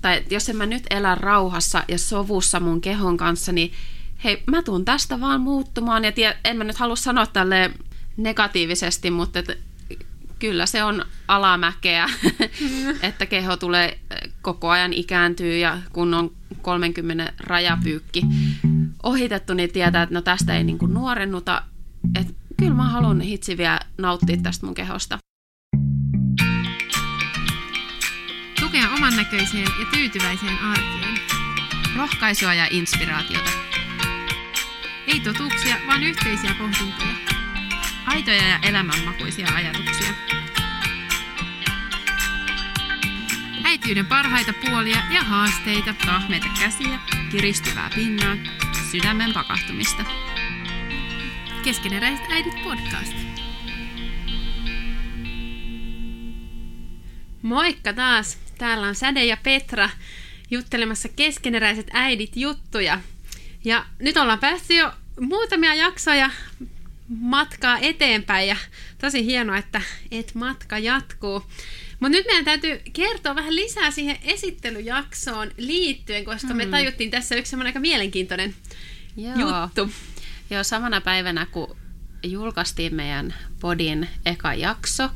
tai jos en mä nyt elä rauhassa ja sovussa mun kehon kanssa, niin hei, mä tuun tästä vaan muuttumaan. Ja tie, en mä nyt halua sanoa tälle negatiivisesti, mutta et, kyllä se on alamäkeä, että keho tulee koko ajan ikääntyy ja kun on 30 rajapyykki ohitettu, niin tietää, että no tästä ei niinku nuorennuta. Et kyllä mä haluan hitsi vielä nauttia tästä mun kehosta. Tukea oman näköiseen ja tyytyväiseen arkeen. Rohkaisua ja inspiraatiota. Ei totuuksia, vaan yhteisiä pohdintoja. Aitoja ja elämänmakuisia ajatuksia. Äityyden parhaita puolia ja haasteita. Tahmeita käsiä, kiristyvää pinnaa, sydämen pakahtumista. Keskeneräiset äidit podcast. Moikka taas! Täällä on Säde ja Petra juttelemassa keskeneräiset äidit juttuja. Ja nyt ollaan päästy jo muutamia jaksoja matkaa eteenpäin ja tosi hienoa, että et matka jatkuu. Mutta nyt meidän täytyy kertoa vähän lisää siihen esittelyjaksoon liittyen, koska mm. me tajuttiin tässä yksi semmoinen aika mielenkiintoinen Joo. juttu. Joo, samana päivänä kun julkaistiin meidän podin eka jakso,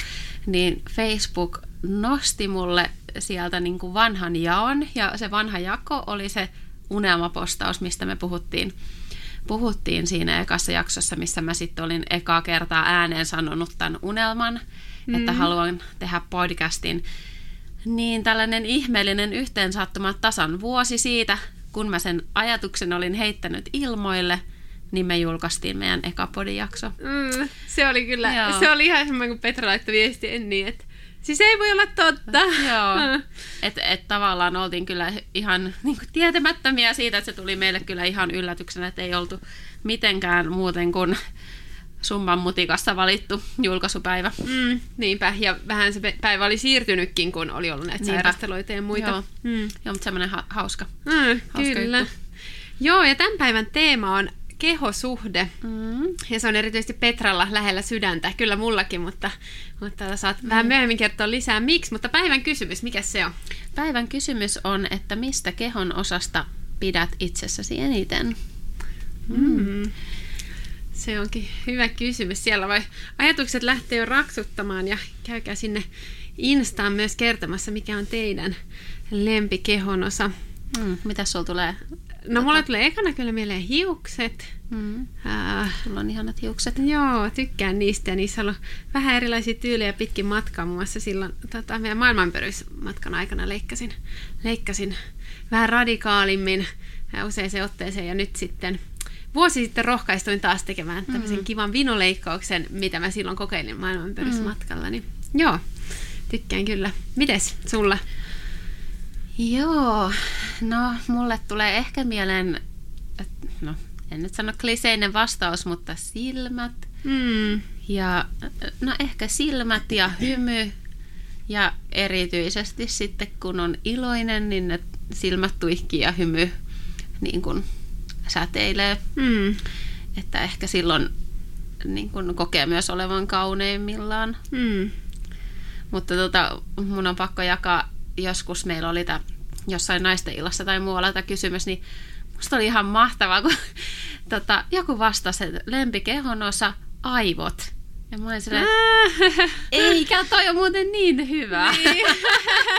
niin Facebook nosti mulle sieltä niin kuin vanhan jaon, ja se vanha jako oli se unelmapostaus, mistä me puhuttiin, puhuttiin siinä ekassa jaksossa, missä mä sitten olin ekaa kertaa ääneen sanonut tämän unelman, mm. että haluan tehdä podcastin. Niin tällainen ihmeellinen yhteensattuma tasan vuosi siitä, kun mä sen ajatuksen olin heittänyt ilmoille, niin me julkaistiin meidän eka podijakso. Mm, se oli kyllä, Joo. se oli ihan semmoinen, kun Petra laittoi viesti niin, että Siis ei voi olla totta. Joo. Että et tavallaan oltiin kyllä ihan niin kuin tietämättömiä siitä, että se tuli meille kyllä ihan yllätyksenä, että ei oltu mitenkään muuten kuin summan mutikassa valittu julkaisupäivä. Mm, niinpä, ja vähän se päivä oli siirtynytkin, kun oli ollut näitä niinpä. sairasteluita ja muita. Joo, mm. Joo mutta semmoinen ha- hauska. Mm, hauska kyllä. Juttu. Joo, ja tämän päivän teema on kehosuhde. Mm. Ja se on erityisesti Petralla lähellä sydäntä. Kyllä mullakin, mutta, mutta saat mm. vähän myöhemmin kertoa lisää miksi. Mutta päivän kysymys, mikä se on? Päivän kysymys on, että mistä kehon osasta pidät itsessäsi eniten? Mm. Se onkin hyvä kysymys. Siellä vai ajatukset lähtee jo raksuttamaan ja käykää sinne Instaan myös kertomassa, mikä on teidän lempikehon osa. Mm, mitä sulla tulee No tota... mulle tulee ekana kyllä mieleen hiukset. Mm. Äh, Sulla on ihanat hiukset. Joo, tykkään niistä ja niissä on ollut vähän erilaisia tyylejä pitkin matkaa. Muun muassa silloin tota, meidän maailmanpyryysmatkan aikana leikkasin, leikkasin vähän radikaalimmin usein otteeseen ja nyt sitten vuosi sitten rohkaistuin taas tekemään tämmöisen mm. kivan vinoleikkauksen, mitä mä silloin kokeilin maailmanpörysmatkalla. Niin, joo, tykkään kyllä. Mites sulla? Joo, no mulle tulee ehkä mieleen, no en nyt sano kliseinen vastaus, mutta silmät. Mm. Ja no ehkä silmät ja hymy. Ja erityisesti sitten kun on iloinen, niin ne silmät tuihkii ja hymy niin kuin säteilee. Mm. Että ehkä silloin niin kuin kokee myös olevan kauneimmillaan. Mm. Mutta tota, mun on pakko jakaa joskus meillä oli tämä jossain naisten illassa tai muualla tämä kysymys, niin musta oli ihan mahtavaa, kun tota, joku vastasi, että lempikehon osa aivot. Ja mä olin silleen, eikä toi on muuten niin hyvä. Niin.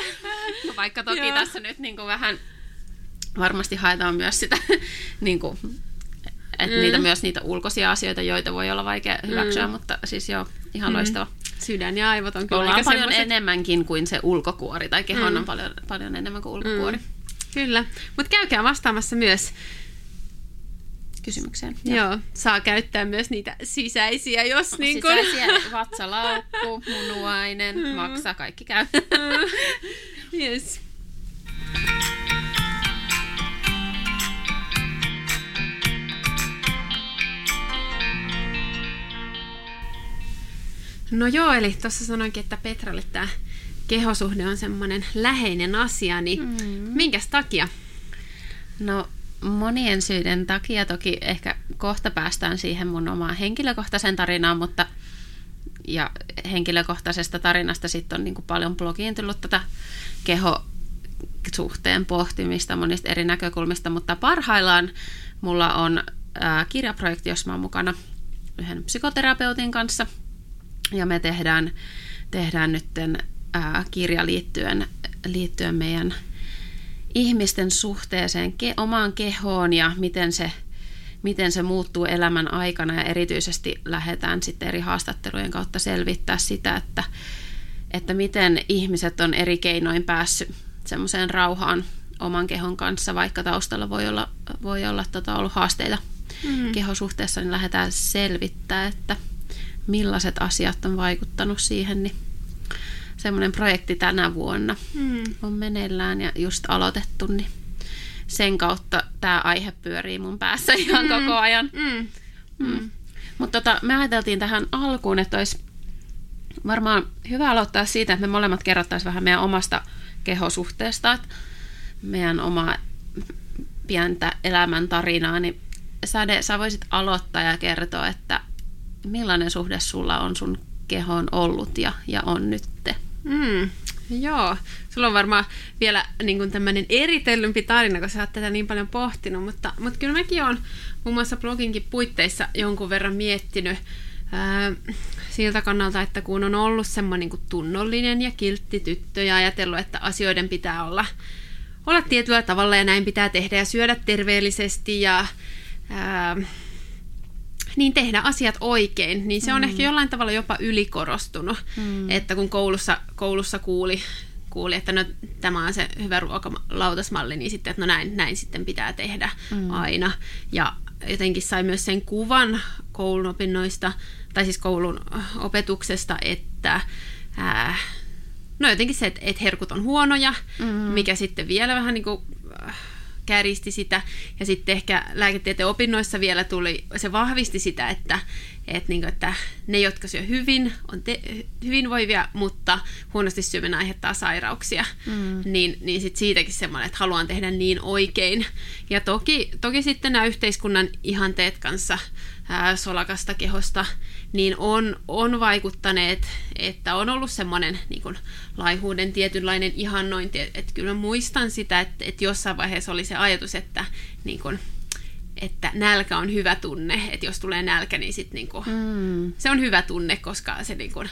Vaikka toki Joo. tässä nyt niin kuin vähän varmasti haetaan myös sitä, niin kuin, että mm. niitä myös niitä ulkoisia asioita, joita voi olla vaikea hyväksyä, mm. mutta siis joo, ihan mm. loistava sydän ja aivot on kyllä Ollaan paljon semmoiset... enemmänkin kuin se ulkokuori, tai kehon mm. on paljon, paljon enemmän kuin ulkokuori. Mm. Kyllä, mutta käykää vastaamassa myös kysymykseen. Joo. Joo, saa käyttää myös niitä sisäisiä, jos niin kuin... Sisäisiä, vatsalaukku, munuainen, mm. maksa, kaikki käy. Mm. yes. No joo, eli tuossa sanoinkin, että Petralle tämä kehosuhde on semmoinen läheinen asia, niin mm. minkäs takia? No monien syiden takia toki ehkä kohta päästään siihen mun omaan henkilökohtaisen tarinaan, mutta ja henkilökohtaisesta tarinasta sitten on niin kuin paljon blogiin tullut tätä keho, suhteen pohtimista monista eri näkökulmista, mutta parhaillaan mulla on ää, kirjaprojekti, jossa mä oon mukana yhden psykoterapeutin kanssa. Ja me tehdään, tehdään nyt kirja liittyen, liittyen meidän ihmisten suhteeseen ke, omaan kehoon ja miten se, miten se muuttuu elämän aikana ja erityisesti lähdetään sitten eri haastattelujen kautta selvittää sitä, että, että miten ihmiset on eri keinoin päässyt semmoiseen rauhaan oman kehon kanssa, vaikka taustalla voi olla, voi olla tota, ollut haasteita mm. kehosuhteessa, niin lähdetään selvittää, että millaiset asiat on vaikuttanut siihen, niin semmoinen projekti tänä vuonna mm. on meneillään ja just aloitettu, niin sen kautta tämä aihe pyörii mun päässä ihan mm. koko ajan. Mm. Mm. Mutta tota, me ajateltiin tähän alkuun, että olisi varmaan hyvä aloittaa siitä, että me molemmat kerrottaisiin vähän meidän omasta kehosuhteesta, että meidän oma pientä elämäntarinaa, niin Sade, sä voisit aloittaa ja kertoa, että millainen suhde sulla on sun kehoon ollut ja, ja on nytte? Mm, joo, sulla on varmaan vielä niin tämmöinen eritellympi tarina, kun sä oot tätä niin paljon pohtinut, mutta, mutta kyllä mäkin olen muun muassa bloginkin puitteissa jonkun verran miettinyt ää, siltä kannalta, että kun on ollut semmoinen niin tunnollinen ja kiltti tyttö ja ajatellut, että asioiden pitää olla, olla tietyllä tavalla ja näin pitää tehdä ja syödä terveellisesti ja ää, niin tehdä asiat oikein, niin se on mm. ehkä jollain tavalla jopa ylikorostunut, mm. että kun koulussa, koulussa kuuli, kuuli, että no, tämä on se hyvä ruokalautasmalli, niin sitten, että no näin, näin sitten pitää tehdä mm. aina. Ja jotenkin sai myös sen kuvan koulun opinnoista, tai siis koulun opetuksesta, että ää, no jotenkin se, että, että herkut on huonoja, mm. mikä sitten vielä vähän niin kuin, kärjisti sitä. Ja sitten ehkä lääketieteen opinnoissa vielä tuli, se vahvisti sitä, että, että, niin kuin, että ne, jotka syö hyvin, on te, hyvinvoivia, mutta huonosti syöminen aiheuttaa sairauksia. Mm. Niin, niin sit siitäkin semmoinen, että haluan tehdä niin oikein. Ja toki, toki sitten nämä yhteiskunnan ihanteet kanssa ää, solakasta kehosta, niin on, on vaikuttaneet, että on ollut semmoinen niin kuin, laihuuden tietynlainen ihannointi. Että kyllä mä muistan sitä, että, että jossain vaiheessa oli se ajatus, että niin kuin, että nälkä on hyvä tunne, että jos tulee nälkä, niin sit niinku, mm. se on hyvä tunne, koska se niinku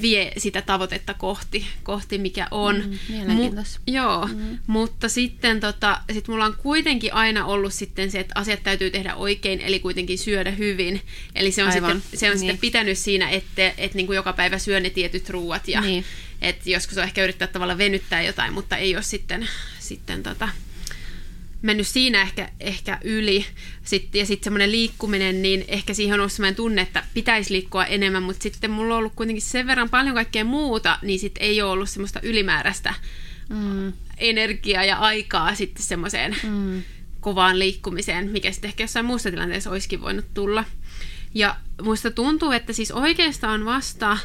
vie sitä tavoitetta kohti, kohti mikä on. Mm, Mu- joo, mm. mutta sitten tota, sit mulla on kuitenkin aina ollut sitten se, että asiat täytyy tehdä oikein, eli kuitenkin syödä hyvin. Eli se on, sitten, se on niin. sitten pitänyt siinä, että, että niinku joka päivä syö ne tietyt ruuat ja niin. että joskus on ehkä yrittää tavalla venyttää jotain, mutta ei ole sitten, sitten tota, mennyt siinä ehkä, ehkä yli. Sitten, ja sitten semmoinen liikkuminen, niin ehkä siihen on ollut semmoinen tunne, että pitäisi liikkua enemmän, mutta sitten mulla on ollut kuitenkin sen verran paljon kaikkea muuta, niin sitten ei ole ollut semmoista ylimääräistä mm. energiaa ja aikaa sitten semmoiseen mm. kovaan liikkumiseen, mikä sitten ehkä jossain muussa tilanteessa olisikin voinut tulla. Ja muista tuntuu, että siis oikeastaan vasta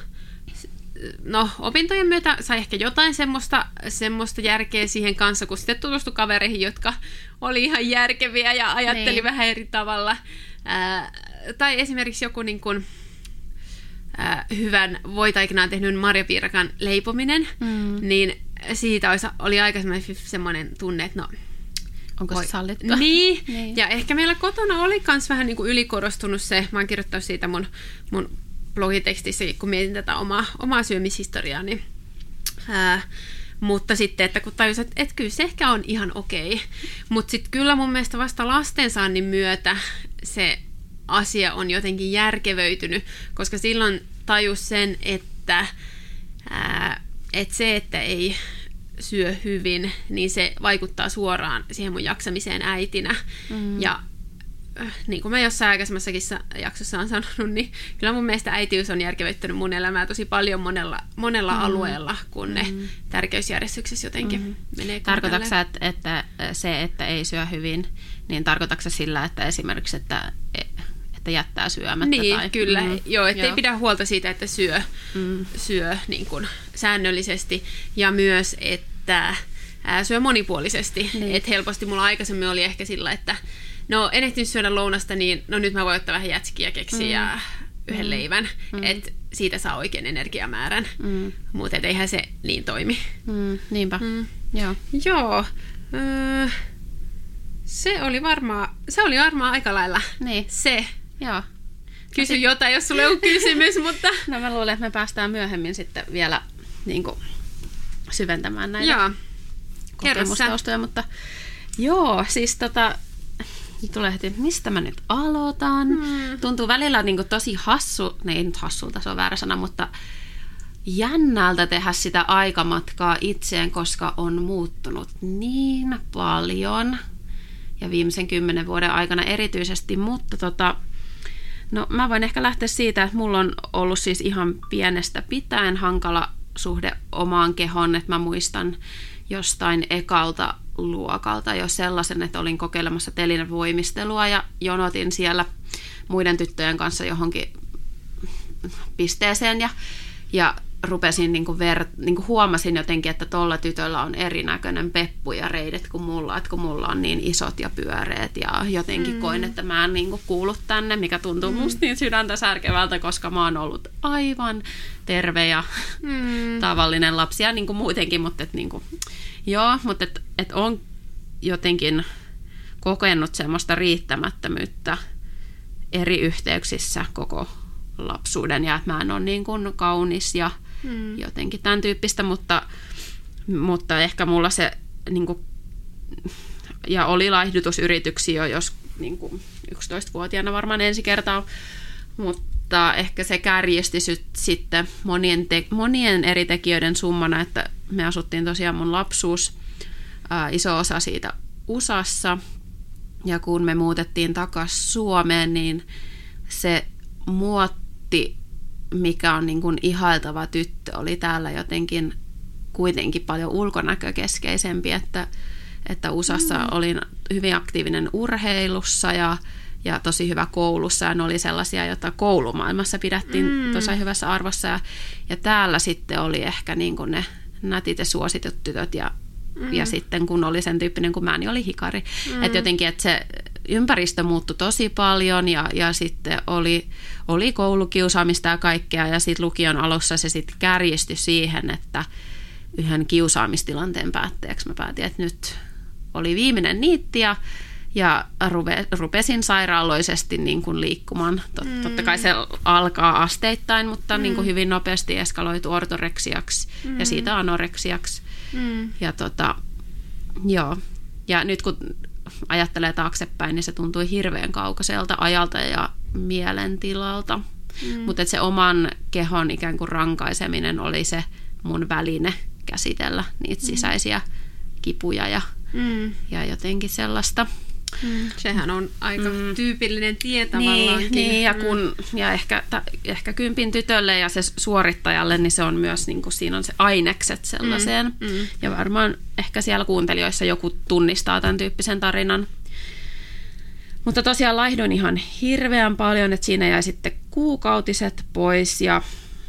no, opintojen myötä sai ehkä jotain semmoista, semmoista järkeä siihen kanssa, kun sitten tutustui kavereihin, jotka oli ihan järkeviä ja ajatteli niin. vähän eri tavalla. Ää, tai esimerkiksi joku niin kuin, ää, hyvän voitaikinaan tehnyt marjapiirakan leipominen, mm. niin siitä olisi, oli aika semmoinen tunne, että no, Onko se sallittua? Niin. niin, ja ehkä meillä kotona oli myös vähän niin kuin ylikorostunut se, mä oon kirjoittanut siitä mun, mun blogitekstissä, kun mietin tätä omaa, omaa syömishistoriaa, niin ää, mutta sitten, että kun tajus, että, että kyllä se ehkä on ihan okei. Mutta sitten kyllä mun mielestä vasta lastensaannin myötä se asia on jotenkin järkevöitynyt, koska silloin tajus sen, että, ää, että se, että ei syö hyvin, niin se vaikuttaa suoraan siihen mun jaksamiseen äitinä. Mm. Ja niin kuin mä jossain aikaisemmassakin jaksossa on sanonut, niin kyllä mun mielestä äitiys on järkevöittänyt mun elämää tosi paljon monella, monella mm. alueella, kun ne mm. tärkeysjärjestyksessä jotenkin mm. menee Tarkoitatko sä, että, että se, että ei syö hyvin, niin tarkoitatko sillä, että esimerkiksi, että että jättää syömättä? Niin, tai... kyllä. Mm. Joo, ettei pidä huolta siitä, että syö, mm. syö niin kuin säännöllisesti. Ja myös, että ää, syö monipuolisesti. Niin. Et helposti mulla aikaisemmin oli ehkä sillä, että no en ehtinyt syödä lounasta, niin no nyt mä voin ottaa vähän jätskiä keksiä mm. ja yhden mm. leivän. Mm. Et siitä saa oikein energiamäärän. Mm. Muuten eihän se niin toimi. Mm, niinpä. Mm. Joo. Joo. Öö, se oli varmaan, se oli varmaan aika lailla Niin. se. Joo. Kysy jotain, jos sulla on kysymys, mutta... No mä luulen, että me päästään myöhemmin sitten vielä niin kuin, syventämään näitä Joo. Kokemustaustoja, mutta joo, siis tota, tulee heti, että mistä mä nyt aloitan. Hmm. Tuntuu välillä niin kuin tosi hassu, ne ei nyt hassulta, se on väärä sana, mutta jännältä tehdä sitä aikamatkaa itseen, koska on muuttunut niin paljon ja viimeisen kymmenen vuoden aikana erityisesti, mutta tota, no mä voin ehkä lähteä siitä, että mulla on ollut siis ihan pienestä pitäen hankala suhde omaan kehoon, että mä muistan jostain ekalta luokalta jo sellaisen, että olin kokeilemassa telinen voimistelua ja jonotin siellä muiden tyttöjen kanssa johonkin pisteeseen ja, ja rupesin niin kuin ver, niin kuin huomasin jotenkin, että tuolla tytöllä on erinäköinen peppu ja reidet kuin mulla, että kun mulla on niin isot ja pyöreät ja jotenkin mm. koin, että mä en niin kuin kuulu tänne, mikä tuntuu mm. musta niin sydäntä särkevältä, koska mä oon ollut aivan terve ja mm. tavallinen lapsi ja niin kuin muutenkin, mutta et niin kuin, joo, mutta et, et on jotenkin kokenut semmoista riittämättömyyttä eri yhteyksissä koko lapsuuden ja että mä en ole niin kuin kaunis ja mm. jotenkin tämän tyyppistä, mutta, mutta ehkä mulla se niin kuin, ja oli laihdutusyrityksiä jo jos niin kuin 11-vuotiaana varmaan ensi kertaa, mutta ehkä se kärjisti sitten monien, te, monien eri tekijöiden summana, että me asuttiin tosiaan mun lapsuus, ää, iso osa siitä USAssa, ja kun me muutettiin takaisin Suomeen, niin se muotti mikä on niin kuin ihailtava tyttö, oli täällä jotenkin kuitenkin paljon ulkonäkökeskeisempi, että, että USAssa mm. olin hyvin aktiivinen urheilussa ja, ja tosi hyvä koulussa ja ne oli sellaisia, joita koulumaailmassa pidettiin mm. tosi hyvässä arvossa ja, ja täällä sitten oli ehkä niin kuin ne nätit ja suositut tytöt ja, mm. ja sitten kun oli sen tyyppinen kuin mä, niin oli hikari. Mm. Että jotenkin, että se ympäristö muuttui tosi paljon ja, ja sitten oli, oli koulukiusaamista ja kaikkea ja sitten lukion alussa se sitten kärjistyi siihen, että yhden kiusaamistilanteen päätteeksi mä päätin, että nyt oli viimeinen niitti ja, ja ruve, rupesin sairaaloisesti niin kuin liikkumaan. Tot, mm. Totta kai se alkaa asteittain, mutta mm. niin kuin hyvin nopeasti eskaloitu ortoreksiaksi mm. ja siitä anoreksiaksi. Mm. Ja tota, joo. Ja nyt kun ajattelee taaksepäin, niin se tuntui hirveän kaukaiselta ajalta ja mielentilalta. Mm. Mutta se oman kehon ikään kuin rankaiseminen oli se mun väline käsitellä niitä mm. sisäisiä kipuja ja, mm. ja jotenkin sellaista. Mm. Sehän on aika mm. tyypillinen tie. Niin, niin ja, kun, ja ehkä, ta, ehkä kympin tytölle ja se suorittajalle, niin se on myös, niin kuin, siinä on se ainekset sellaiseen. Mm. Mm. Ja varmaan ehkä siellä kuuntelijoissa joku tunnistaa tämän tyyppisen tarinan. Mutta tosiaan laihdoin ihan hirveän paljon, että siinä jäi sitten kuukautiset pois ja,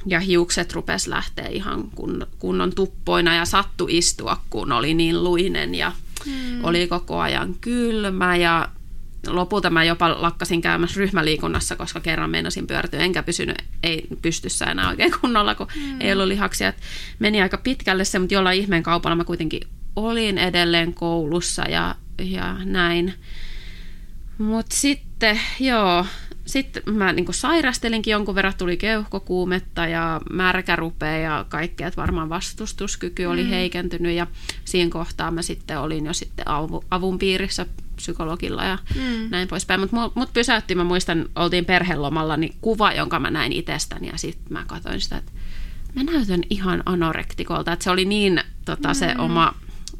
ja hiukset rupes lähteä ihan kun, kunnon tuppoina ja sattu istua, kun oli niin luinen ja mm. oli koko ajan kylmä ja lopulta mä jopa lakkasin käymässä ryhmäliikunnassa, koska kerran meinasin pyörtyä, enkä pysynyt ei pystyssä enää oikein kunnolla, kun mm. ei ollut lihaksia. Et meni aika pitkälle se, mutta jollain ihmeen kaupalla mä kuitenkin olin edelleen koulussa ja, ja näin. Mutta sitten, joo, sitten mä niin sairastelinkin jonkun verran, tuli keuhkokuumetta ja märkä rupea ja kaikkea, että varmaan vastustuskyky oli mm. heikentynyt ja siinä kohtaa mä sitten olin jo sitten avun piirissä psykologilla ja mm. näin poispäin. Mutta mut pysäytti, mä muistan, oltiin perhelomalla, niin kuva, jonka mä näin itsestäni ja sitten mä katsoin sitä, että mä näytän ihan anorektikolta, että se oli niin tota, se mm. oma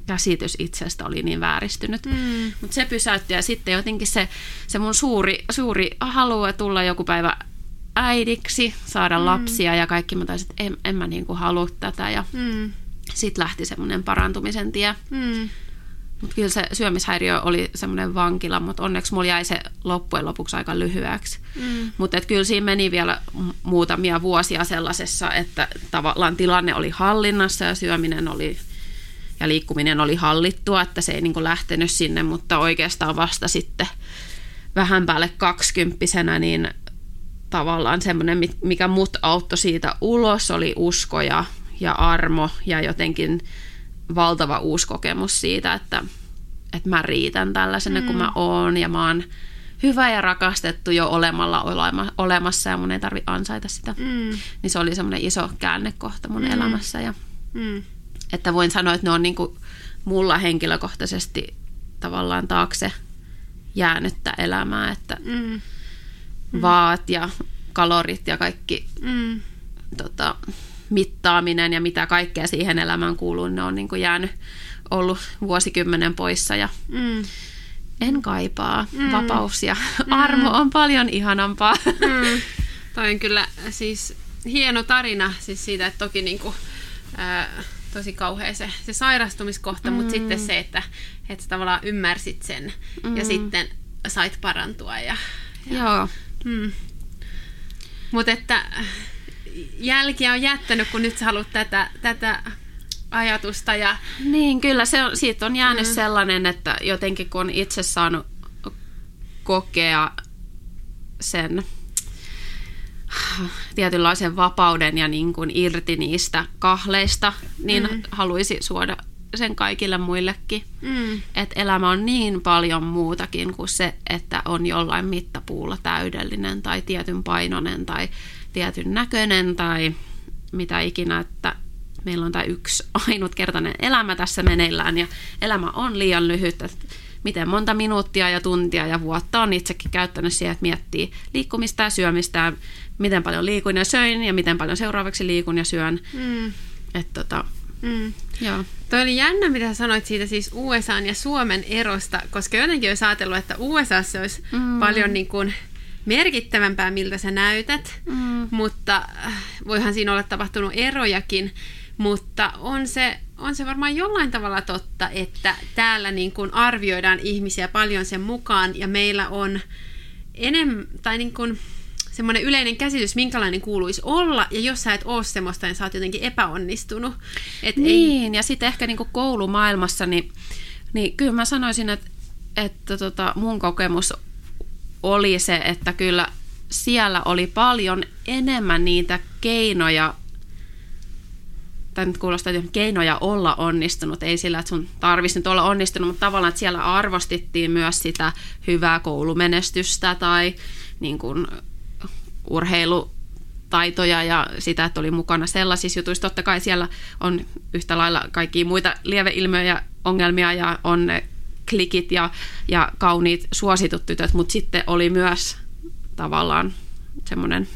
käsitys itsestä oli niin vääristynyt. Mm. Mutta se pysäytti ja sitten jotenkin se, se mun suuri, suuri halu tulla joku päivä äidiksi, saada mm. lapsia ja kaikki mä taisin, että en, en mä niinku halua tätä ja mm. sitten lähti semmoinen parantumisen tie. Mm. Mutta kyllä se syömishäiriö oli semmoinen vankila, mutta onneksi mulla jäi se loppujen lopuksi aika lyhyeksi. Mm. Mutta kyllä siinä meni vielä muutamia vuosia sellaisessa, että tavallaan tilanne oli hallinnassa ja syöminen oli ja liikkuminen oli hallittua, että se ei niin kuin lähtenyt sinne, mutta oikeastaan vasta sitten vähän päälle kaksikymppisenä niin tavallaan semmoinen, mikä mut auttoi siitä ulos, oli usko ja, ja armo ja jotenkin valtava uusi kokemus siitä, että, että mä riitän tällaisena mm. kuin mä oon ja mä oon hyvä ja rakastettu jo olemalla olemassa ja mun ei tarvi ansaita sitä. Mm. Niin se oli semmoinen iso käännekohta mun mm. elämässä. Ja, mm. Että voin sanoa, että ne on niinku mulla henkilökohtaisesti tavallaan taakse jäänyttä elämää, että mm. Mm. vaat ja kalorit ja kaikki mm. tota, mittaaminen ja mitä kaikkea siihen elämään kuuluu, ne on niin kuin jäänyt ollut vuosikymmenen poissa ja mm. en kaipaa. Mm. Vapaus ja mm. armo on paljon ihanampaa. Mm. Toi on kyllä siis hieno tarina siis siitä, että toki niin kuin, ää, tosi kauhea se, se sairastumiskohta, mm. mutta sitten se, että, että sä tavallaan ymmärsit sen mm. ja sitten sait parantua. Ja, ja, Joo. Mm. Mutta että jälkiä on jättänyt, kun nyt sä haluat tätä, tätä ajatusta. Ja... Niin, kyllä se on, siitä on jäänyt mm. sellainen, että jotenkin kun on itse saanut kokea sen tietynlaisen vapauden ja niin kuin irti niistä kahleista, niin mm. haluaisi suoda sen kaikille muillekin. Mm. Että elämä on niin paljon muutakin kuin se, että on jollain mittapuulla täydellinen tai tietyn painoinen tai tietyn näköinen tai mitä ikinä, että meillä on tämä yksi ainutkertainen elämä tässä meneillään ja elämä on liian lyhyt, että miten monta minuuttia ja tuntia ja vuotta on itsekin käyttänyt siihen, että miettii liikkumista ja syömistä ja miten paljon liikun ja söin ja miten paljon seuraavaksi liikun ja syön. Mm. Että tota, mm. joo. Toi oli jännä, mitä sanoit siitä siis USA ja Suomen erosta, koska jotenkin olisi ajatellut, että USA olisi mm. paljon niin kuin merkittävämpää, miltä sä näytät, mm. mutta äh, voihan siinä olla tapahtunut erojakin, mutta on se, on se varmaan jollain tavalla totta, että täällä niin kuin arvioidaan ihmisiä paljon sen mukaan ja meillä on enemmän, tai niin kuin, semmoinen yleinen käsitys, minkälainen kuuluisi olla, ja jos sä et ole semmoista, niin sä oot jotenkin epäonnistunut. Et niin, ei... ja sitten ehkä niinku koulumaailmassa, niin, niin kyllä mä sanoisin, että, että tota, mun kokemus oli se, että kyllä siellä oli paljon enemmän niitä keinoja, tai nyt kuulostaa, että keinoja olla onnistunut, ei sillä, että sun tarvitsisi nyt olla onnistunut, mutta tavallaan, että siellä arvostettiin myös sitä hyvää koulumenestystä tai niin kuin urheilutaitoja ja sitä, että oli mukana sellaisissa jutuissa. Totta kai siellä on yhtä lailla kaikkia muita lieveilmiöjä, ongelmia ja on ne klikit ja, ja kauniit suositut tytöt, mutta sitten oli myös tavallaan semmoinen,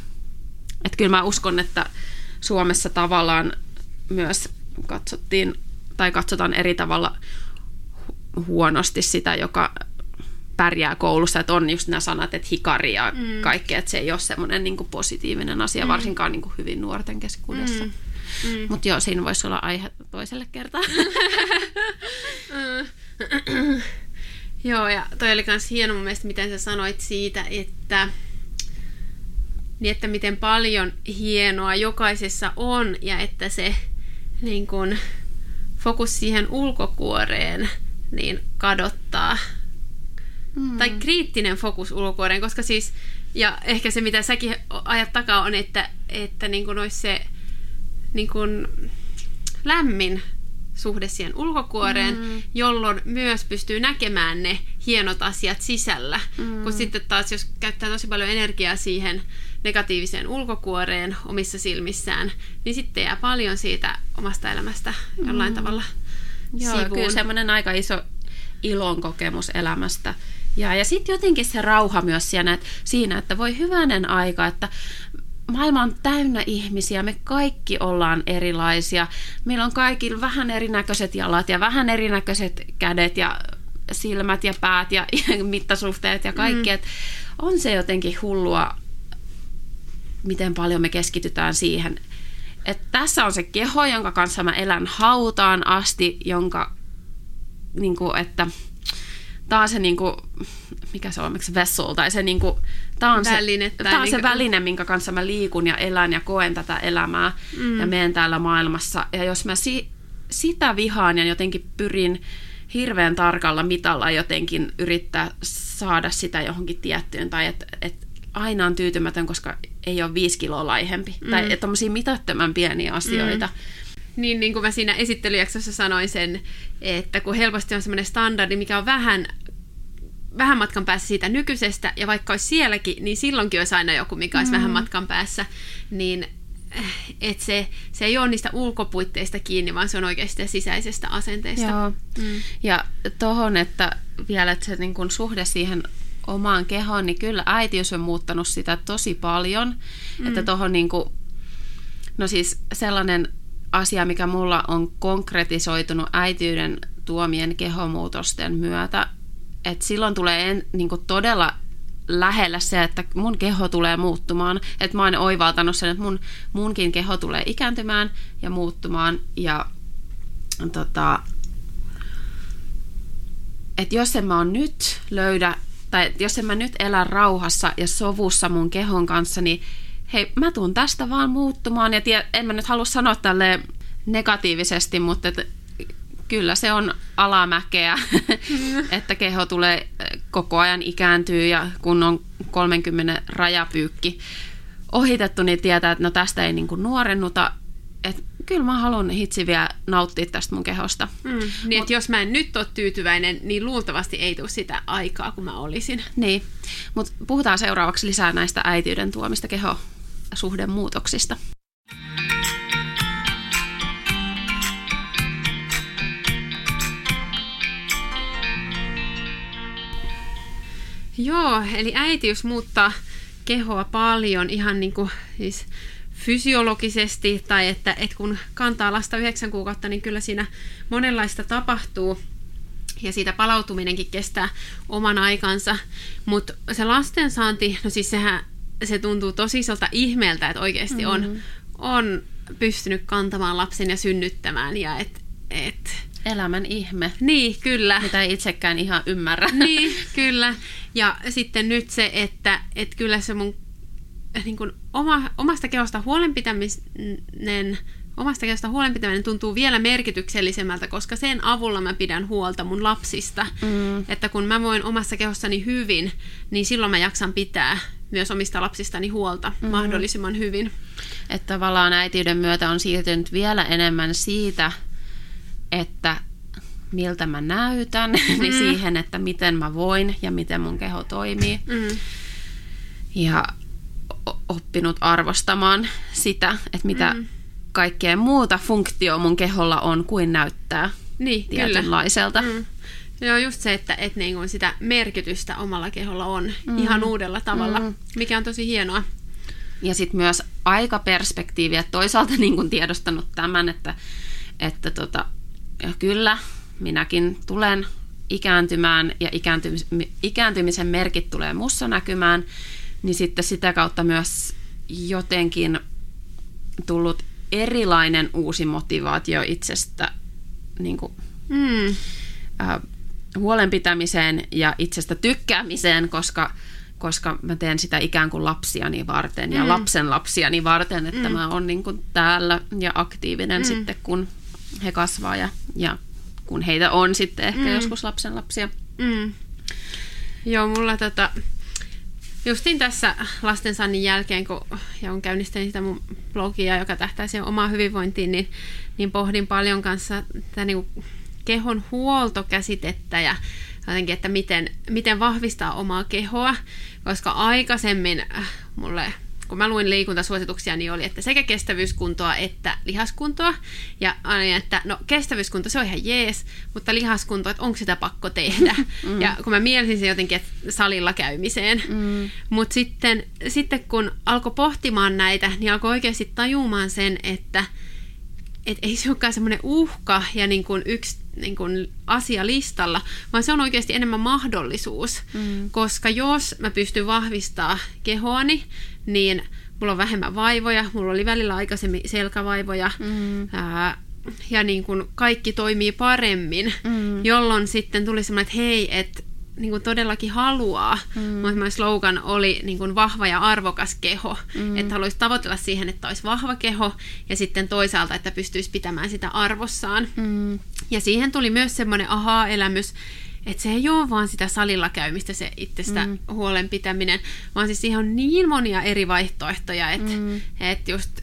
että kyllä mä uskon, että Suomessa tavallaan myös katsottiin tai katsotaan eri tavalla huonosti sitä, joka pärjää koulussa, että on just nämä sanat, että hikari ja mm. kaikkea, että se ei ole semmoinen niin positiivinen asia, mm. varsinkaan niin kuin hyvin nuorten keskuudessa. Mm. Mm. Mutta joo, siinä voisi olla aihe toiselle kertaa. joo, ja toi oli myös hieno mun mielestä, miten sä sanoit siitä, että niin että miten paljon hienoa jokaisessa on ja että se niin kun, fokus siihen ulkokuoreen niin kadottaa mm. tai kriittinen fokus ulkokuoreen, koska siis, ja ehkä se mitä säkin ajat takaa on, että, että niin kuin olisi se niin kuin lämmin suhde siihen ulkokuoreen, mm. jolloin myös pystyy näkemään ne hienot asiat sisällä. Mm. Kun sitten taas, jos käyttää tosi paljon energiaa siihen negatiiviseen ulkokuoreen omissa silmissään, niin sitten jää paljon siitä omasta elämästä jollain mm. tavalla Joo, sivuun. kyllä semmoinen aika iso ilon kokemus elämästä ja, ja sitten jotenkin se rauha myös siinä, että, siinä, että voi hyvänen aika, että maailma on täynnä ihmisiä, me kaikki ollaan erilaisia. Meillä on kaikilla vähän erinäköiset jalat ja vähän erinäköiset kädet ja silmät ja päät ja, ja mittasuhteet ja kaikki. Mm. Et on se jotenkin hullua, miten paljon me keskitytään siihen. että tässä on se keho, jonka kanssa mä elän hautaan asti, jonka, niin kuin, että tämä on se niinku, mikä se on, miksi vessel, tai se niinku, tämä on, väline, se, tää on niinku... se väline, minkä kanssa mä liikun ja elän ja koen tätä elämää mm. ja menen täällä maailmassa. Ja jos mä si, sitä vihaan ja jotenkin pyrin hirveän tarkalla mitalla jotenkin yrittää saada sitä johonkin tiettyyn, tai että et aina on tyytymätön, koska ei ole viisi kiloa laihempi. Mm. Tai tuommoisia mitättömän pieniä asioita. Mm. Niin, niin kuin mä siinä esittelyjaksossa sanoin sen, että kun helposti on semmoinen standardi, mikä on vähän vähän matkan päässä siitä nykyisestä, ja vaikka olisi sielläkin, niin silloinkin olisi aina joku, mikä olisi mm. vähän matkan päässä, niin eh, et se, se ei ole niistä ulkopuitteista kiinni, vaan se on oikeasti sisäisestä asenteesta. Joo. Mm. Ja tohon, että vielä että se niin kun suhde siihen omaan kehoon, niin kyllä äitiys on muuttanut sitä tosi paljon. Mm. Että tohon niin kuin, no siis sellainen asia, mikä mulla on konkretisoitunut äitiyden tuomien kehomuutosten myötä, että silloin tulee en, niin todella lähellä se, että mun keho tulee muuttumaan. Että mä oon oivaltanut sen, että mun, munkin keho tulee ikääntymään ja muuttumaan. Ja tota, että jos en mä oon nyt löydä, tai jos en mä nyt elä rauhassa ja sovussa mun kehon kanssa, niin hei, mä tuun tästä vaan muuttumaan. Ja tie, en mä nyt halua sanoa tälle negatiivisesti, mutta et, kyllä se on alamäkeä, että keho tulee koko ajan ikääntyy ja kun on 30 rajapyykki ohitettu, niin tietää, että no tästä ei niin kuin nuorennuta. Et kyllä mä haluan hitsi vielä nauttia tästä mun kehosta. Mm, niin, Mut, jos mä en nyt ole tyytyväinen, niin luultavasti ei tule sitä aikaa, kun mä olisin. Niin, mutta puhutaan seuraavaksi lisää näistä äitiyden tuomista kehosuhdemuutoksista. Joo, eli äitiys muuttaa kehoa paljon ihan niin kuin siis fysiologisesti tai että, että kun kantaa lasta yhdeksän kuukautta, niin kyllä siinä monenlaista tapahtuu ja siitä palautuminenkin kestää oman aikansa. Mutta se lastensaanti, no siis sehän se tuntuu tosi isolta ihmeeltä, että oikeasti on, mm-hmm. on pystynyt kantamaan lapsen ja synnyttämään ja että et, Elämän ihme. Niin, kyllä. Mitä ei itsekään ihan ymmärrä. Niin, kyllä. Ja sitten nyt se, että, että kyllä se mun niin kuin oma, omasta kehosta huolenpitäminen omasta kehosta huolenpitäminen tuntuu vielä merkityksellisemmältä, koska sen avulla mä pidän huolta mun lapsista. Mm. Että kun mä voin omassa kehossani hyvin, niin silloin mä jaksan pitää myös omista lapsistani huolta mm. mahdollisimman hyvin. Että tavallaan äitiyden myötä on siirtynyt vielä enemmän siitä, että miltä mä näytän, mm. niin siihen, että miten mä voin ja miten mun keho toimii. Mm. Ja oppinut arvostamaan sitä, että mitä mm. Kaikkea muuta funktio mun keholla on kuin näyttää niin, tietynlaiselta. Kyllä. Mm. Joo, just se, että, että niin kuin sitä merkitystä omalla keholla on mm. ihan uudella tavalla, mm. mikä on tosi hienoa. Ja sitten myös aikaperspektiiviä. Toisaalta niin kuin tiedostanut tämän, että, että tota, ja kyllä, minäkin tulen ikääntymään ja ikääntymisen merkit tulee mussa näkymään, niin sitten sitä kautta myös jotenkin tullut erilainen uusi motivaatio itsestä niin kuin, mm. äh, huolenpitämiseen ja itsestä tykkäämiseen, koska, koska mä teen sitä ikään kuin lapsiani varten ja mm. lapsen lapsiani varten, että mm. mä oon niin kuin täällä ja aktiivinen mm. sitten, kun he kasvaa ja, ja kun heitä on sitten ehkä mm. joskus lapsen lapsia. Mm. Joo, mulla tota, justin tässä lastensannin jälkeen, kun ja on käynnistänyt sitä mun blogia, joka tähtää siihen omaan hyvinvointiin, niin, niin pohdin paljon kanssa tätä niin kehon huoltokäsitettä ja jotenkin, että miten, miten vahvistaa omaa kehoa, koska aikaisemmin mulle kun mä luin liikuntasuosituksia, niin oli, että sekä kestävyyskuntoa että lihaskuntoa. Ja aina, että no kestävyyskunto, se on ihan jees, mutta lihaskunto, että onko sitä pakko tehdä. Mm. Ja kun mä mielisin se jotenkin, että salilla käymiseen. Mm. Mutta sitten, sitten kun alkoi pohtimaan näitä, niin alkoi oikeasti tajumaan sen, että et ei se olekaan semmoinen uhka ja niin kuin yksi niin kuin asia listalla, vaan se on oikeasti enemmän mahdollisuus. Mm. Koska jos mä pystyn vahvistamaan kehoani, niin mulla on vähemmän vaivoja, mulla oli välillä aikaisemmin selkävaivoja, mm. ää, ja niin kuin kaikki toimii paremmin, mm. jolloin sitten tuli semmoinen, että hei, että niin kuin todellakin haluaa. Mm. Mun slogan oli niin kuin vahva ja arvokas keho. Mm. Että haluaisi tavoitella siihen, että olisi vahva keho ja sitten toisaalta, että pystyisi pitämään sitä arvossaan. Mm. Ja siihen tuli myös semmoinen aha-elämys, että se ei ole vaan sitä salilla käymistä se itsestä mm. huolen pitäminen, vaan siis siihen on niin monia eri vaihtoehtoja, että mm. et just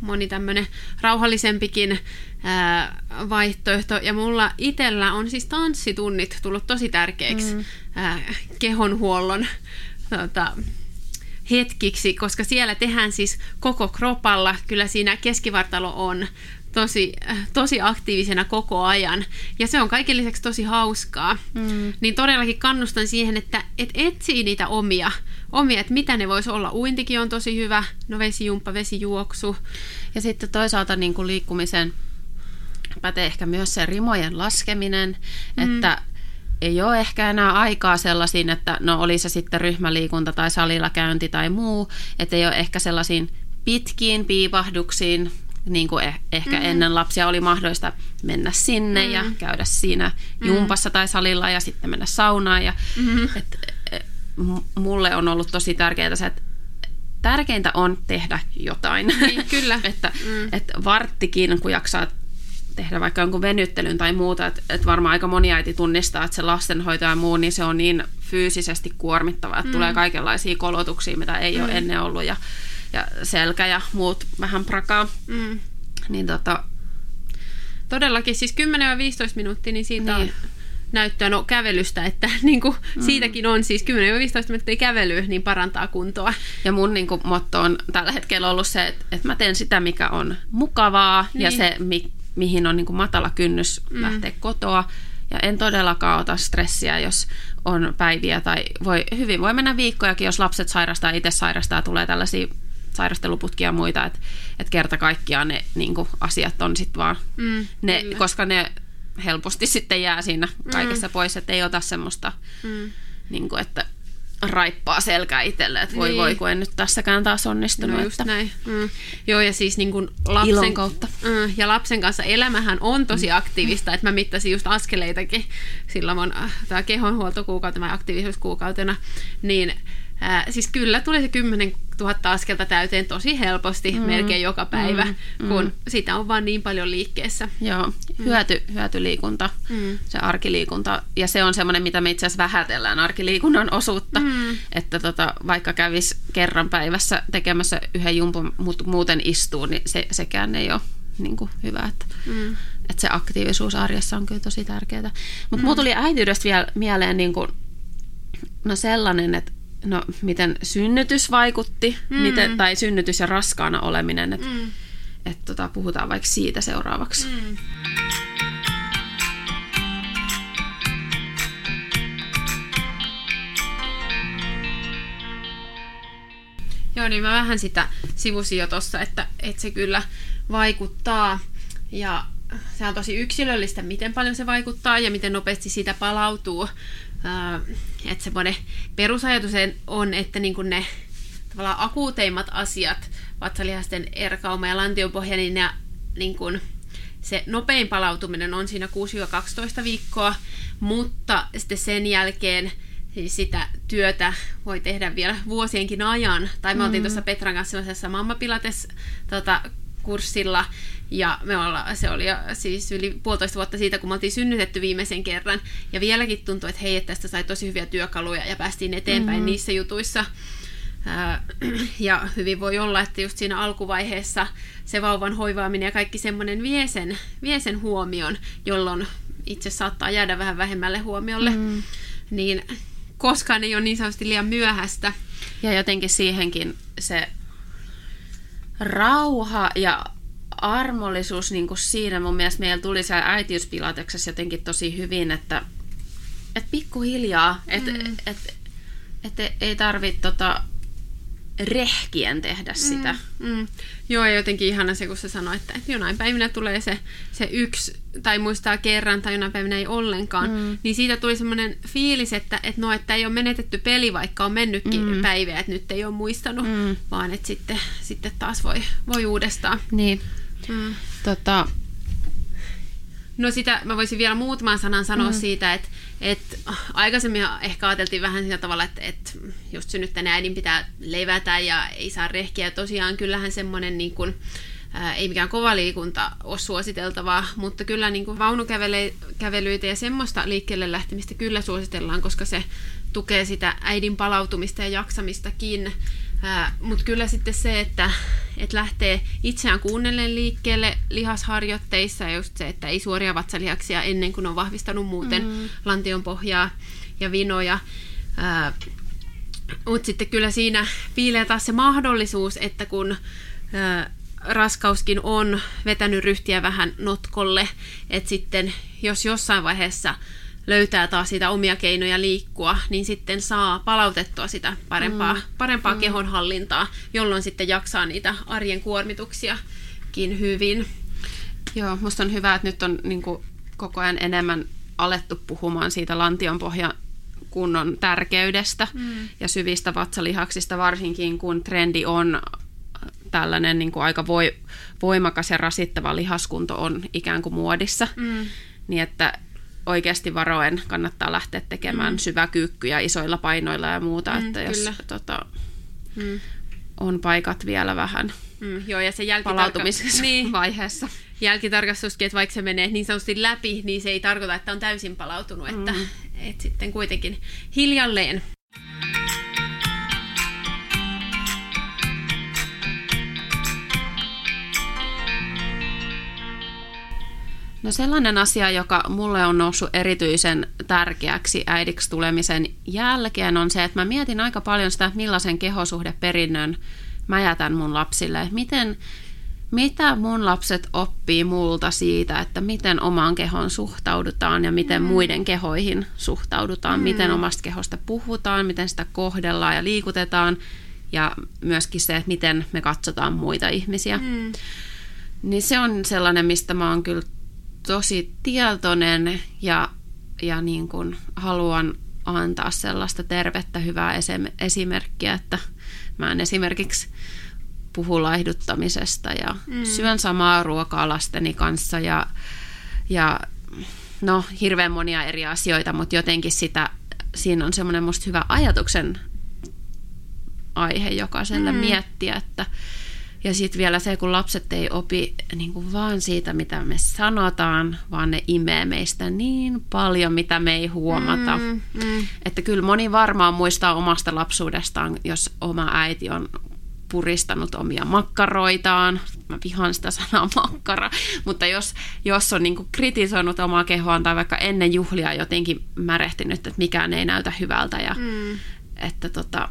moni tämmöinen rauhallisempikin ää, vaihtoehto. Ja mulla itsellä on siis tanssitunnit tullut tosi tärkeiksi mm. ää, kehonhuollon tota, hetkiksi, koska siellä tehdään siis koko kropalla. Kyllä siinä keskivartalo on tosi, tosi aktiivisena koko ajan. Ja se on kaiken lisäksi tosi hauskaa. Mm. Niin todellakin kannustan siihen, että et etsii niitä omia, omia, että mitä ne voisi olla. Uintikin on tosi hyvä, no vesijumppa, vesijuoksu. Ja sitten toisaalta niin kuin liikkumisen pätee ehkä myös se rimojen laskeminen, mm. että ei ole ehkä enää aikaa sellaisiin, että no oli se sitten ryhmäliikunta tai salilla käynti tai muu, että ei ole ehkä sellaisiin pitkiin piipahduksiin, niin kuin eh- ehkä mm. ennen lapsia oli mahdollista mennä sinne mm. ja käydä siinä mm. jumpassa tai salilla ja sitten mennä saunaan. Ja, mm. et, e, mulle on ollut tosi tärkeää se, että tärkeintä on tehdä jotain. Niin, kyllä. että, mm. et varttikin, kun jaksaa tehdä vaikka jonkun venyttelyn tai muuta, että et varmaan aika moni äiti tunnistaa, että se lastenhoito ja muu, niin se on niin fyysisesti kuormittavaa, että mm. tulee kaikenlaisia kolotuksia, mitä ei mm. ole ennen ollut ja, ja selkä ja muut vähän prakaa. Mm. Niin tota... Todellakin, siis 10-15 minuuttia, niin siitä niin. on näyttöä no, kävelystä, että niin kuin, mm. siitäkin on siis 10-15 minuuttia kävelyä, niin parantaa kuntoa. Ja mun niin kuin, motto on tällä hetkellä ollut se, että, että mä teen sitä, mikä on mukavaa niin. ja se, mi, mihin on niin kuin matala kynnys mm. lähteä kotoa. Ja en todellakaan ota stressiä, jos on päiviä tai voi, hyvin voi mennä viikkojakin, jos lapset sairastaa, itse sairastaa, tulee tällaisia sairasteluputkia ja muita, että et kerta kaikkiaan ne niin kuin, asiat on sitten vaan, mm, ne, koska ne helposti sitten jää siinä kaikessa mm. pois, että ei ota semmoista, mm. niin kuin, että raippaa selkää itselle, että voi niin. voi, kun en nyt tässäkään taas onnistunut. No just että... näin. Mm. Joo, ja siis niin kuin lapsen, Ilon kautta. Mm, ja lapsen kanssa elämähän on tosi mm. aktiivista, että mä mittasin just askeleitakin silloin mun tämä kehonhuoltokuukautena aktiivisuuskuukautena, niin Ää, siis kyllä tuli se 10 000 askelta täyteen tosi helposti mm. melkein joka päivä, mm. kun mm. sitä on vaan niin paljon liikkeessä. Joo, mm. hyöty, hyötyliikunta, mm. se arkiliikunta. Ja se on semmoinen, mitä me itse asiassa vähätellään arkiliikunnan osuutta. Mm. Että tota, vaikka kävis kerran päivässä tekemässä yhden jumpun, mutta muuten istuu, niin se, sekään ei ole niin kuin hyvä. Että, mm. että se aktiivisuus arjessa on kyllä tosi tärkeää. Mutta mm. mulla tuli äitiydestä vielä mieleen niin kuin, no sellainen, että no, miten synnytys vaikutti, mm. miten, tai synnytys ja raskaana oleminen. Että mm. et, tota, puhutaan vaikka siitä seuraavaksi. Mm. Joo, niin mä vähän sitä sivusin jo tossa, että, että se kyllä vaikuttaa. Ja se on tosi yksilöllistä, miten paljon se vaikuttaa ja miten nopeasti siitä palautuu että semmoinen perusajatus on, että niin kuin ne tavallaan akuuteimmat asiat, vatsalihasten erkauma ja lantiopohja, niin, ne, niin kuin, se nopein palautuminen on siinä 6-12 viikkoa, mutta sitten sen jälkeen siis sitä työtä voi tehdä vielä vuosienkin ajan. Tai me mm. oltiin tuossa Petran kanssa sellaisessa Mamma Pilates tota, kurssilla, ja me olla, se oli siis yli puolitoista vuotta siitä, kun me oltiin synnytetty viimeisen kerran. Ja vieläkin tuntui, että hei, että tästä sai tosi hyviä työkaluja ja päästiin eteenpäin mm-hmm. niissä jutuissa. Ja hyvin voi olla, että just siinä alkuvaiheessa se vauvan hoivaaminen ja kaikki semmoinen vie sen, vie sen huomion, jolloin itse saattaa jäädä vähän vähemmälle huomiolle. Mm. Niin koskaan ei ole niin sanotusti liian myöhäistä. Ja jotenkin siihenkin se rauha ja armollisuus niin kuin siinä mun mielestä meillä tuli se äitiyspilateksessa jotenkin tosi hyvin, että, että pikkuhiljaa, että mm. et, et, et ei tarvitse tota, rehkien tehdä mm, sitä. Mm, mm. Joo, ja jotenkin ihana se, kun se sanoi, että, että jonain päivinä tulee se, se yksi, tai muistaa kerran, tai jonain päivinä ei ollenkaan, mm. niin siitä tuli semmoinen fiilis, että, että no, että ei ole menetetty peli, vaikka on mennytkin mm. päiviä, että nyt ei ole muistanut, mm. vaan että sitten, sitten taas voi, voi uudestaan. Niin. Mm. Tota, No sitä mä voisin vielä muutaman sanan sanoa mm. siitä, että, että aikaisemmin ehkä ajateltiin vähän sillä tavalla, että, että just synnyttäneen äidin pitää levätä ja ei saa rehkiä. Tosiaan kyllähän semmoinen niin kuin, ää, ei mikään kova liikunta ole suositeltavaa, mutta kyllä niin kuin vaunukävelyitä ja semmoista liikkeelle lähtemistä kyllä suositellaan, koska se tukee sitä äidin palautumista ja jaksamistakin. Mutta kyllä sitten se, että, että lähtee itseään kuunnellen liikkeelle lihasharjoitteissa ja just se, että ei suoria vatsalihaksia ennen kuin on vahvistanut muuten mm. lantion pohjaa ja vinoja. Mutta sitten kyllä siinä piilee taas se mahdollisuus, että kun ää, raskauskin on vetänyt ryhtiä vähän notkolle, että sitten jos jossain vaiheessa löytää taas sitä omia keinoja liikkua, niin sitten saa palautettua sitä parempaa, mm. parempaa mm. kehonhallintaa, jolloin sitten jaksaa niitä arjen kuormituksiakin hyvin. Joo, musta on hyvä, että nyt on niin kuin, koko ajan enemmän alettu puhumaan siitä lantionpohjan kunnon tärkeydestä mm. ja syvistä vatsalihaksista, varsinkin kun trendi on tällainen niin kuin aika voi, voimakas ja rasittava lihaskunto on ikään kuin muodissa. Mm. Niin että oikeasti varoen kannattaa lähteä tekemään mm. syväkyykkyjä isoilla painoilla ja muuta, mm, että jos tota, mm. on paikat vielä vähän mm, joo, ja se jälkitarka- palautumisessa niin. vaiheessa. Jälkitarkastuskin, että vaikka se menee niin sanotusti läpi, niin se ei tarkoita, että on täysin palautunut, että, mm. että sitten kuitenkin hiljalleen No sellainen asia, joka mulle on noussut erityisen tärkeäksi äidiksi tulemisen jälkeen, on se, että mä mietin aika paljon sitä, että millaisen kehosuhdeperinnön mä jätän mun lapsille. Miten, mitä mun lapset oppii multa siitä, että miten omaan kehoon suhtaudutaan ja miten mm. muiden kehoihin suhtaudutaan, mm. miten omasta kehosta puhutaan, miten sitä kohdellaan ja liikutetaan ja myöskin se, että miten me katsotaan muita ihmisiä. Mm. Niin se on sellainen, mistä mä oon kyllä tosi tietoinen ja, ja niin kuin haluan antaa sellaista tervettä, hyvää esimerkkiä, että mä en esimerkiksi puhu laihduttamisesta ja mm. syön samaa ruokaa lasteni kanssa ja, ja no hirveän monia eri asioita, mutta jotenkin sitä, siinä on semmoinen musta hyvä ajatuksen aihe jokaiselle mm. miettiä, että, ja sitten vielä se, kun lapset ei opi niin kuin vaan siitä, mitä me sanotaan, vaan ne imee meistä niin paljon, mitä me ei huomata. Mm, mm. Että kyllä moni varmaan muistaa omasta lapsuudestaan, jos oma äiti on puristanut omia makkaroitaan. Mä vihaan sitä sanaa makkara. Mutta jos, jos on niin kritisoinut omaa kehoaan tai vaikka ennen juhlia jotenkin märehtinyt, että mikään ei näytä hyvältä ja mm. että tota,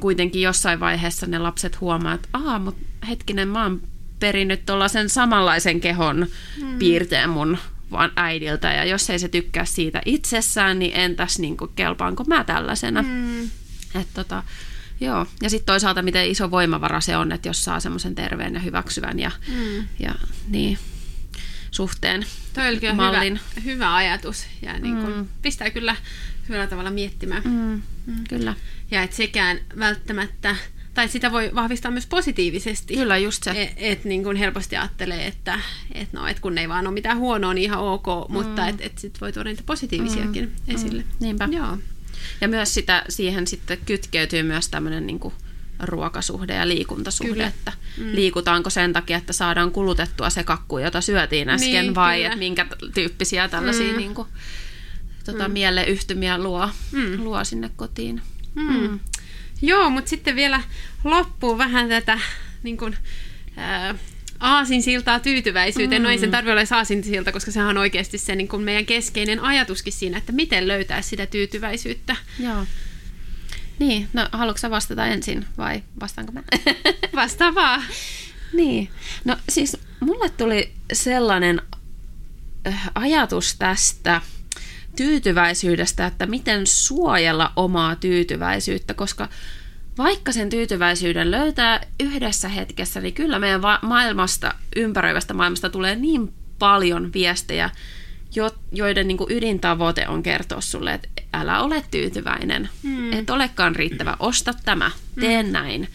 kuitenkin jossain vaiheessa ne lapset huomaa, että aa, mutta hetkinen, mä oon perinnyt tuollaisen samanlaisen kehon mm. piirteen mun vaan äidiltä, ja jos ei se tykkää siitä itsessään, niin entäs niin kuin, kelpaanko mä tällaisena? Mm. Et, tota, joo. Ja sitten toisaalta, miten iso voimavara se on, että jos saa semmoisen terveen ja hyväksyvän ja, mm. ja niin, suhteen Toi mallin. Hyvä, hyvä ajatus ja niin kuin, mm. pistää kyllä hyvällä tavalla miettimään. Mm. Mm. Kyllä. Ja et sekään välttämättä, tai sitä voi vahvistaa myös positiivisesti. Kyllä, just se. Että et, niin kuin helposti ajattelee, että et no, et kun ei vaan ole mitään huonoa, niin ihan ok, mm. mutta että et sit voi tuoda niitä positiivisiakin mm. esille. Mm. Niinpä. Joo. Ja myös sitä, siihen sitten kytkeytyy myös tämmöinen niin kuin ruokasuhde ja liikuntasuhde, kyllä. että mm. liikutaanko sen takia, että saadaan kulutettua se kakku, jota syötiin äsken, niin, vai että minkä tyyppisiä tällaisia mm. niin kuin, tota, mm. mieleyhtymiä luo, mm. luo sinne kotiin. Mm. Mm. Joo, mutta sitten vielä loppuu vähän tätä niin kuin, ää, aasinsiltaa tyytyväisyyteen. Mm. No ei sen tarvitse olla aasinsilta, koska sehän on oikeasti se niin kuin meidän keskeinen ajatuskin siinä, että miten löytää sitä tyytyväisyyttä. Joo. Niin, no haluatko vastata ensin vai vastaanko mä? Vastaa vaan. Niin, no siis mulle tuli sellainen äh, ajatus tästä tyytyväisyydestä, että miten suojella omaa tyytyväisyyttä, koska vaikka sen tyytyväisyyden löytää yhdessä hetkessä, niin kyllä meidän maailmasta, ympäröivästä maailmasta tulee niin paljon viestejä, joiden niin kuin ydintavoite on kertoa sulle, että älä ole tyytyväinen, hmm. et olekaan riittävä, osta tämä, tee hmm. näin.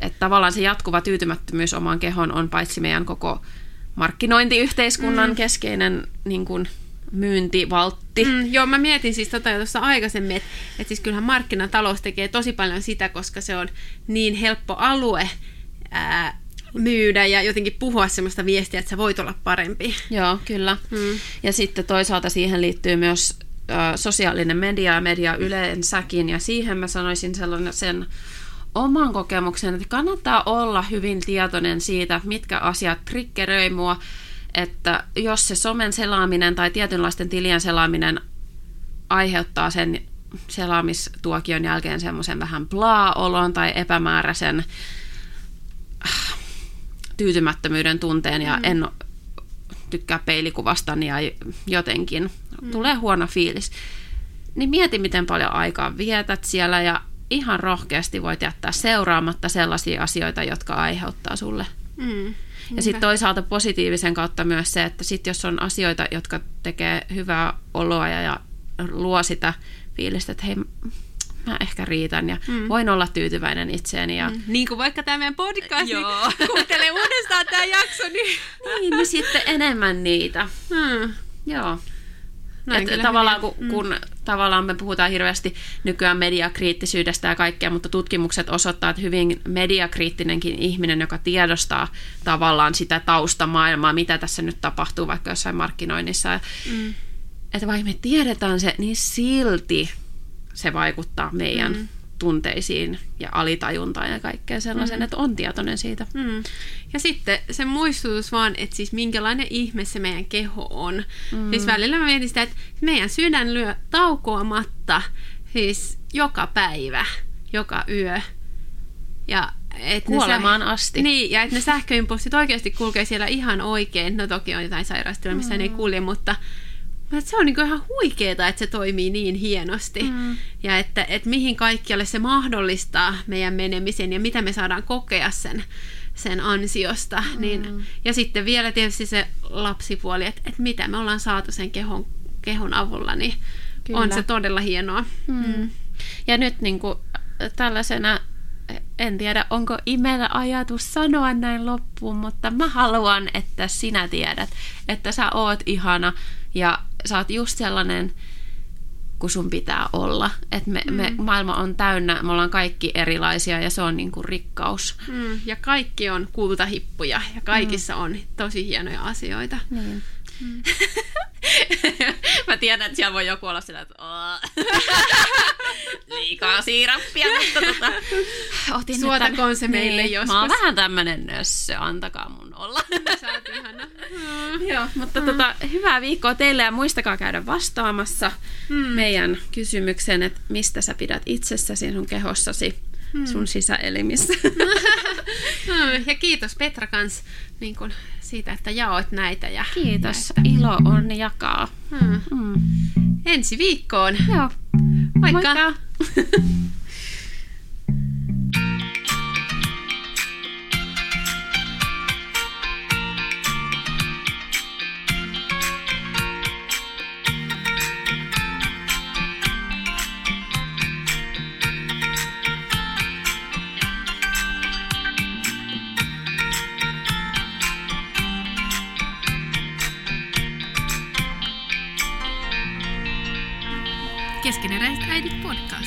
Että tavallaan se jatkuva tyytymättömyys omaan kehon on paitsi meidän koko markkinointiyhteiskunnan hmm. keskeinen niin kuin, myyntivaltti. Mm, joo, mä mietin siis tota jo tuossa aikaisemmin, että, että siis kyllähän markkinatalous tekee tosi paljon sitä, koska se on niin helppo alue ää, myydä ja jotenkin puhua semmoista viestiä, että sä voit olla parempi. Joo, kyllä. Mm. Ja sitten toisaalta siihen liittyy myös ö, sosiaalinen media ja media yleensäkin, ja siihen mä sanoisin sellainen sen oman kokemuksen, että kannattaa olla hyvin tietoinen siitä, mitkä asiat triggeröi mua, että jos se somen selaaminen tai tietynlaisten tilien selaaminen aiheuttaa sen selaamistuokion jälkeen semmoisen vähän blaa-olon tai epämääräisen äh, tyytymättömyyden tunteen ja mm. en tykkää peilikuvastani ja jotenkin mm. tulee huono fiilis, niin mieti, miten paljon aikaa vietät siellä ja ihan rohkeasti voit jättää seuraamatta sellaisia asioita, jotka aiheuttaa sulle. Mm. Ja sitten toisaalta positiivisen kautta myös se, että sit jos on asioita, jotka tekee hyvää oloa ja, ja luo sitä fiilistä, että hei, mä ehkä riitän ja mm. voin olla tyytyväinen itseeni. Ja... Mm. Niin kuin vaikka tämä meidän podcast, Joo. niin kuuntele uudestaan tämä jakso. Niin... niin, niin sitten enemmän niitä. Mm. Joo. Että tavallaan, kun, mm. kun tavallaan me puhutaan hirveästi nykyään mediakriittisyydestä ja kaikkea, mutta tutkimukset osoittaa, että hyvin mediakriittinenkin ihminen, joka tiedostaa tavallaan sitä taustamaailmaa, mitä tässä nyt tapahtuu vaikka jossain markkinoinnissa, mm. että vaikka me tiedetään se, niin silti se vaikuttaa meidän mm. Tunteisiin ja alitajuntaan ja kaikkeen sellaisen, mm. että on tietoinen siitä. Mm. Ja sitten se muistutus vaan, että siis minkälainen ihme se meidän keho on. Mm. Siis välillä mä mietin sitä, että meidän sydän lyö taukoamatta siis joka päivä, joka yö. Ja et Kuolemaan säh- asti. Niin, ja että ne sähköimpulssit oikeasti kulkee siellä ihan oikein. No toki on jotain sairaustilaa, missä mm. ne ei kulje, mutta mutta se on niin ihan huikeeta, että se toimii niin hienosti. Mm. Ja että, että mihin kaikkialle se mahdollistaa meidän menemisen ja mitä me saadaan kokea sen, sen ansiosta. Mm. Niin, ja sitten vielä tietysti se lapsipuoli, että, että mitä me ollaan saatu sen kehon, kehon avulla, niin Kyllä. on se todella hienoa. Mm. Mm. Ja nyt niin kuin, tällaisena en tiedä, onko imelä ajatus sanoa näin loppuun, mutta mä haluan, että sinä tiedät, että sä oot ihana ja sä oot just sellainen, kun sun pitää olla. Että me, mm. me, maailma on täynnä, me ollaan kaikki erilaisia ja se on niinku rikkaus. Mm. Ja kaikki on kultahippuja ja kaikissa mm. on tosi hienoja asioita. Niin. Mm. Mä tiedän, että siellä voi joku olla sillä, että liikaa siirappia, mutta tota, otin Suotakoon se meille niin, joskus. Mä oon vähän tämmönen nössö, antakaa mun olla. Sä oot ihana. Joo, mutta mm. tota, hyvää viikkoa teille ja muistakaa käydä vastaamassa mm. meidän kysymykseen, että mistä sä pidät itsessäsi, sun kehossasi, mm. sun sisäelimissä. ja kiitos Petra kans niin kun siitä, että jaoit näitä. Ja Kiitos. Näitä. Ilo on jakaa. Hmm. Hmm. Ensi viikkoon. Joo. Moikka. Moikka. Keskeneräiset äidit podcast.